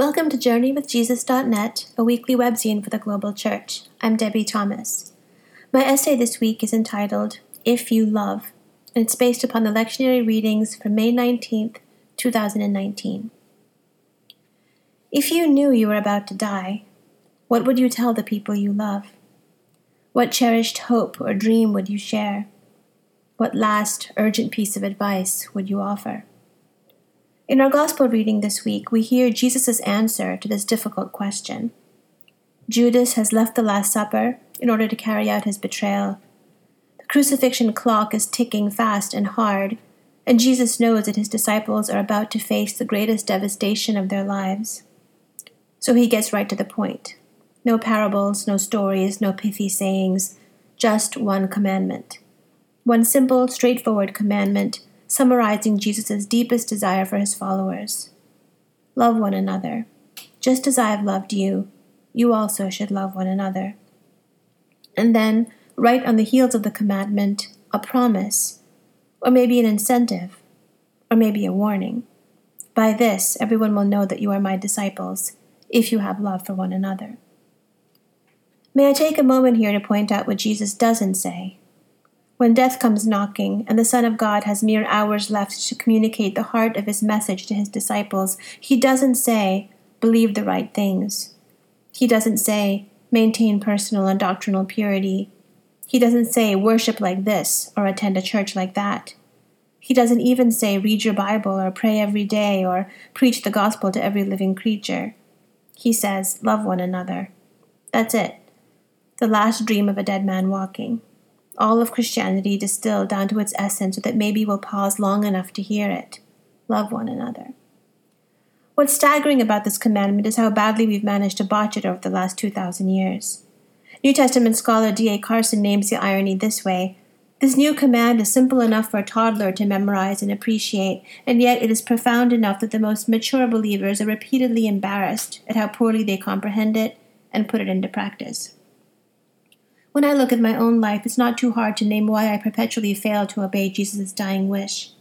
Welcome to JourneyWithJesus.net, a weekly webzine for the global church. I'm Debie Thomas. My essay this week is entitled If You Love, and it's based upon the lectionary readings for May 19th, 2019. If you knew you were about to die, what would you tell the people you love? What cherished hope or dream would you share? What last, urgent piece of advice would you offer? In our gospel reading this week, we hear Jesus' answer to this difficult question. Judas has left the Last Supper in order to carry out his betrayal. The crucifixion clock is ticking fast and hard, and Jesus knows that his disciples are about to face the greatest devastation of their lives. So he gets right to the point. No parables, no stories, no pithy sayings, just one commandment. One simple, straightforward commandment summarizing Jesus' deepest desire for his followers Love one another. Just as I have loved you, you also should love one another. And then, right on the heels of the commandment, a promise, or maybe an incentive, or maybe a warning. By this, everyone will know that you are my disciples, if you have love for one another. May I take a moment here to point out what Jesus doesn't say when death comes knocking, and the Son of God has mere hours left to communicate the heart of his message to his disciples, he doesn't say, believe the right things. He doesn't say, maintain personal and doctrinal purity. He doesn't say, worship like this or attend a church like that. He doesn't even say, read your Bible or pray every day or preach the gospel to every living creature. He says, love one another. That's it. The last dream of a dead man walking all of Christianity distilled down to its essence so that maybe we'll pause long enough to hear it. Love one another. What's staggering about this commandment is how badly we've managed to botch it over the last 2,000 years. New Testament scholar D.A. Carson names the irony this way This new command is simple enough for a toddler to memorize and appreciate, and yet it is profound enough that the most mature believers are repeatedly embarrassed at how poorly they comprehend it and put it into practice. When I look at my own life, it's not too hard to name why I perpetually fail to obey Jesus' dying wish.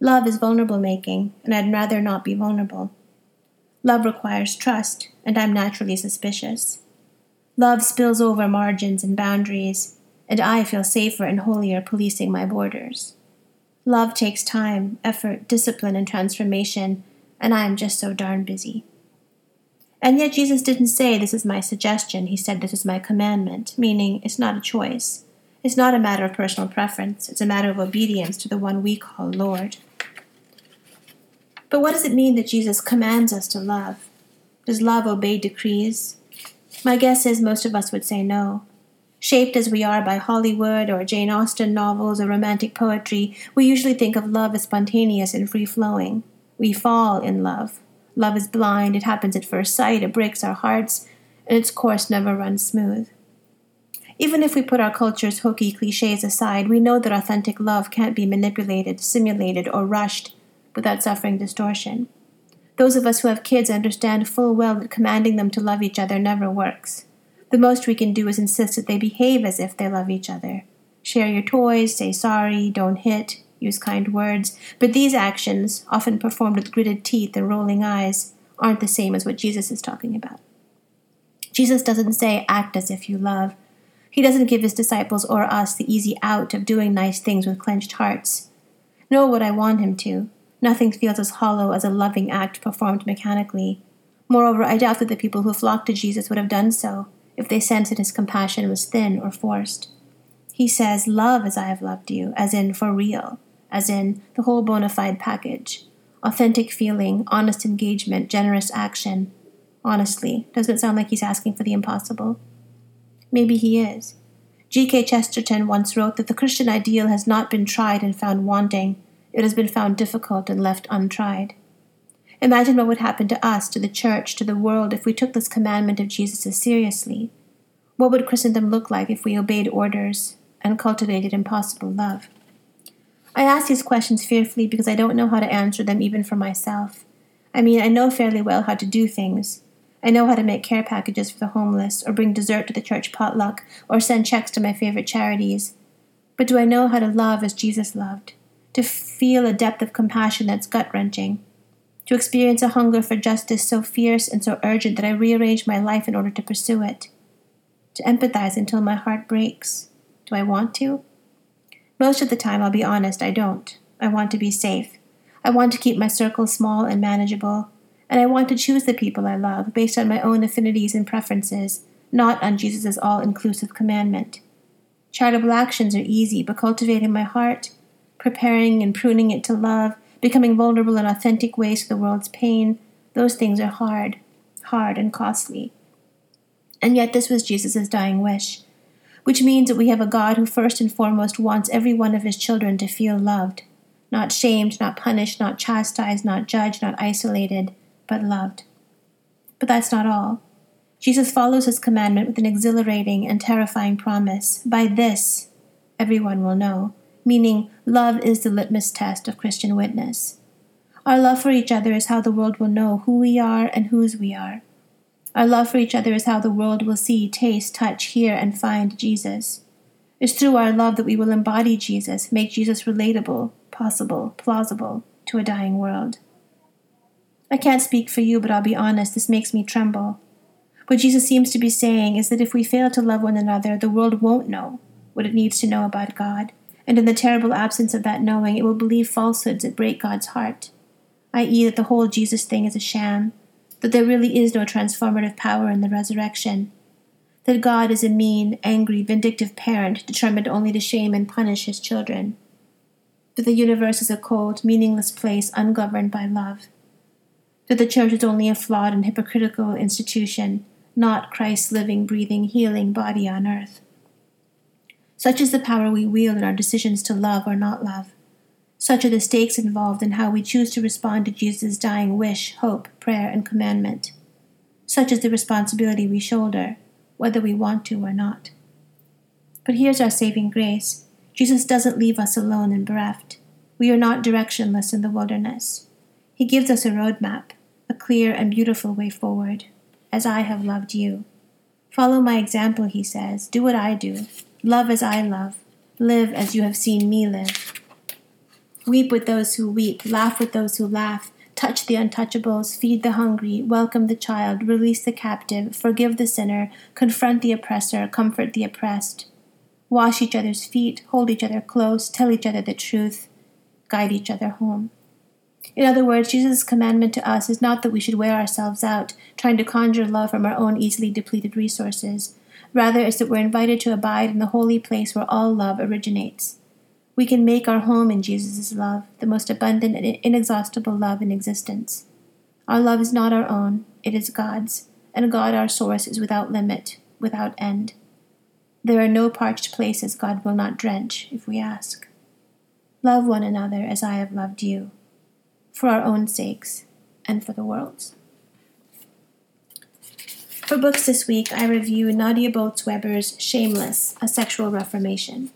Love is vulnerable making, and I'd rather not be vulnerable. Love requires trust, and I'm naturally suspicious. Love spills over margins and boundaries, and I feel safer and holier policing my borders. Love takes time, effort, discipline, and transformation, and I am just so darn busy. And yet Jesus didn't say, This is my suggestion. He said, This is my commandment, meaning it's not a choice. It's not a matter of personal preference, it's a matter of obedience to the one we call Lord. But what does it mean that Jesus commands us to love? Does love obey decrees? My guess is most of us would say no. Shaped as we are by Hollywood or Jane Austen novels or romantic poetry, we usually think of love as spontaneous and free flowing. We fall in love. Love is blind, it happens at first sight, it breaks our hearts, and its course never runs smooth. Even if we put our culture's hokey cliches aside, we know that authentic love can't be manipulated, simulated, or rushed without suffering distortion. Those of us who have kids understand full well that commanding them to love each other never works. The most we can do is insist that they behave as if they love each other. Share your toys, say sorry, don't hit, use kind words, but these actions, often performed with gritted teeth and rolling eyes, aren't the same as what Jesus is talking about. Jesus doesn't say, act as if you love. He doesn't give his disciples or us the easy out of doing nice things with clenched hearts. Nor would I want him to. Nothing feels as hollow as a loving act performed mechanically. Moreover, I doubt that the people who flocked to Jesus would have done so if they sensed that his compassion was thin or forced. He says, Love as I have loved you, as in for real as in the whole bona fide package authentic feeling, honest engagement, generous action. Honestly, doesn't it sound like he's asking for the impossible? Maybe he is. G.K. Chesterton once wrote that the Christian ideal has not been tried and found wanting, it has been found difficult and left untried. Imagine what would happen to us, to the church, to the world, if we took this commandment of Jesus seriously. What would Christendom look like if we obeyed orders and cultivated impossible love? I ask these questions fearfully because I don't know how to answer them even for myself. I mean, I know fairly well how to do things. I know how to make care packages for the homeless, or bring dessert to the church potluck, or send checks to my favorite charities. But do I know how to love as Jesus loved? To feel a depth of compassion that's gut wrenching? to experience a hunger for justice so fierce and so urgent that I rearrange my life in order to pursue it, to empathize until my heart breaks. Do I want to? Most of the time, I'll be honest, I don't. I want to be safe. I want to keep my circle small and manageable, and I want to choose the people I love based on my own affinities and preferences, not on Jesus' all inclusive commandment. Charitable actions are easy, but cultivating my heart, preparing and pruning it to love, becoming vulnerable in authentic ways to the world's pain, those things are hard, hard and costly. And yet, this was Jesus' dying wish, which means that we have a God who first and foremost wants every one of his children to feel loved, not shamed, not punished, not chastised, not judged, not isolated, but loved. But that's not all. Jesus follows his commandment with an exhilarating and terrifying promise By this, everyone will know meaning love is the litmus test of Christian witness. Our love for each other is how the world will know who we are and whose we are. Our love for each other is how the world will see, taste, touch, hear, and find Jesus. It's through our love that we will embody Jesus, make Jesus relatable, possible, plausible to a dying world. I can't speak for you, but I'll be honest, this makes me tremble. What Jesus seems to be saying is that if we fail to love one another, the world won't know what it needs to know about God and in the terrible absence of that knowing, it will believe falsehoods that break God's heart, i.e., that the whole Jesus thing is a sham, that there really is no transformative power in the resurrection, that God is a mean, angry, vindictive parent determined only to shame and punish his children, that the universe is a cold, meaningless place ungoverned by love, that the church is only a flawed and hypocritical institution, not Christ's living, breathing, healing body on earth. Such is the power we wield in our decisions to love or not love. Such are the stakes involved in how we choose to respond to Jesus' dying wish, hope, prayer, and commandment. Such is the responsibility we shoulder, whether we want to or not. But here's our saving grace Jesus doesn't leave us alone and bereft. We are not directionless in the wilderness. He gives us a roadmap, a clear and beautiful way forward, as I have loved you. Follow my example, he says. Do what I do. Love as I love. Live as you have seen me live. Weep with those who weep. Laugh with those who laugh. Touch the untouchables. Feed the hungry. Welcome the child. Release the captive. Forgive the sinner. Confront the oppressor. Comfort the oppressed. Wash each other's feet. Hold each other close. Tell each other the truth. Guide each other home. In other words, Jesus' commandment to us is not that we should wear ourselves out, trying to conjure love from our own easily depleted resources. Rather, it's that we're invited to abide in the holy place where all love originates. We can make our home in Jesus' love, the most abundant and inexhaustible love in existence. Our love is not our own, it is God's, and God, our source, is without limit, without end. There are no parched places God will not drench if we ask. Love one another as I have loved you, for our own sakes and for the world's. For books this week, I review Nadia Bolz-Weber's Shameless, A Sexual Reformation.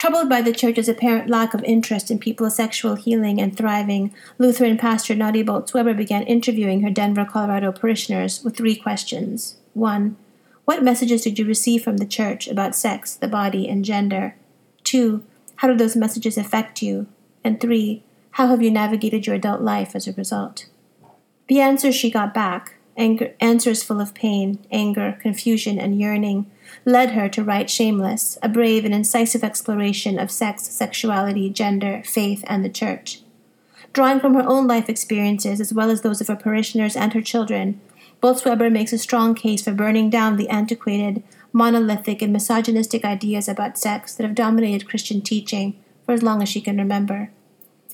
Troubled by the Church's apparent lack of interest in people's sexual healing and thriving, Lutheran pastor Nadia Bolz-Weber began interviewing her Denver, Colorado parishioners with three questions. 1. What messages did you receive from the Church about sex, the body, and gender? 2. How did those messages affect you? And 3. How have you navigated your adult life as a result? The answers she got back anger, answers full of pain, anger, confusion, and yearning, led her to write Shameless, a brave and incisive exploration of sex, sexuality, gender, faith, and the church. Drawing from her own life experiences, as well as those of her parishioners and her children, Bolz-Weber makes a strong case for burning down the antiquated, monolithic, and misogynistic ideas about sex that have dominated Christian teaching for as long as she can remember.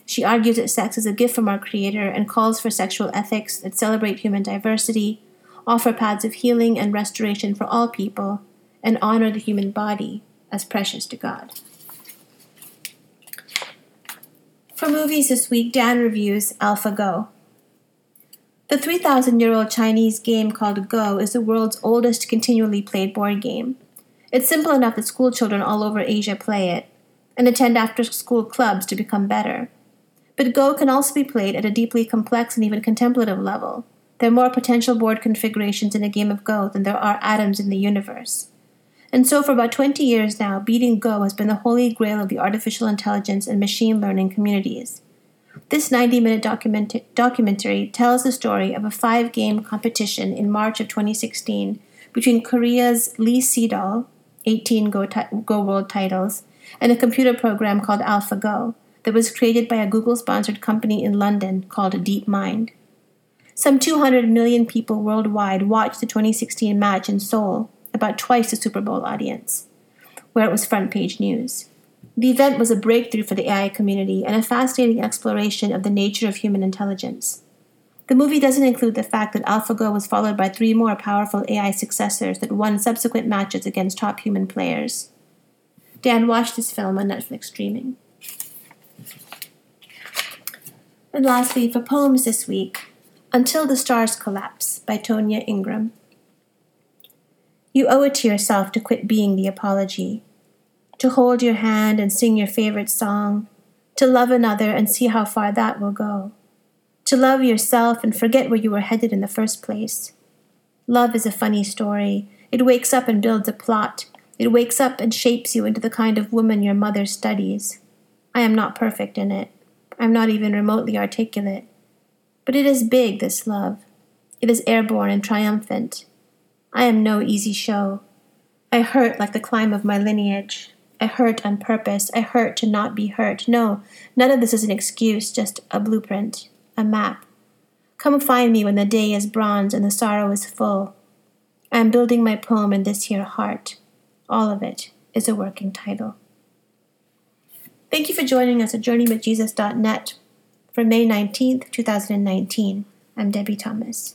She argues that sex is a gift from our Creator and calls for sexual ethics that celebrate human diversity, offer paths of healing and restoration for all people, and honor the human body as precious to God. For movies this week, Dan reviews AlphaGo. The 3,000 year old Chinese game called Go is the world's oldest continually played board game. It's simple enough that schoolchildren all over Asia play it and attend after school clubs to become better. But Go can also be played at a deeply complex and even contemplative level. There are more potential board configurations in a game of Go than there are atoms in the universe. And so, for about 20 years now, beating Go has been the holy grail of the artificial intelligence and machine learning communities. This 90 minute document- documentary tells the story of a five game competition in March of 2016 between Korea's Lee Sedol, 18 Go, Go World titles, and a computer program called AlphaGo that was created by a Google sponsored company in London called DeepMind. Some 200 million people worldwide watched the 2016 match in Seoul, about twice the Super Bowl audience, where it was front page news. The event was a breakthrough for the AI community and a fascinating exploration of the nature of human intelligence. The movie doesn't include the fact that AlphaGo was followed by three more powerful AI successors that won subsequent matches against top human players. Dan watched this film on Netflix streaming. And lastly, for poems this week, Until the Stars Collapse by Tonya Ingram. You owe it to yourself to quit being the apology, to hold your hand and sing your favorite song, to love another and see how far that will go, to love yourself and forget where you were headed in the first place. Love is a funny story. It wakes up and builds a plot. It wakes up and shapes you into the kind of woman your mother studies. I am not perfect in it. I'm not even remotely articulate. But it is big, this love. It is airborne and triumphant. I am no easy show. I hurt like the climb of my lineage. I hurt on purpose. I hurt to not be hurt. No, none of this is an excuse, just a blueprint, a map. Come find me when the day is bronze and the sorrow is full. I am building my poem in this here heart. All of it is a working title. Thank you for joining us at journeywithjesus.net for May 19th, 2019. I'm Debie Thomas.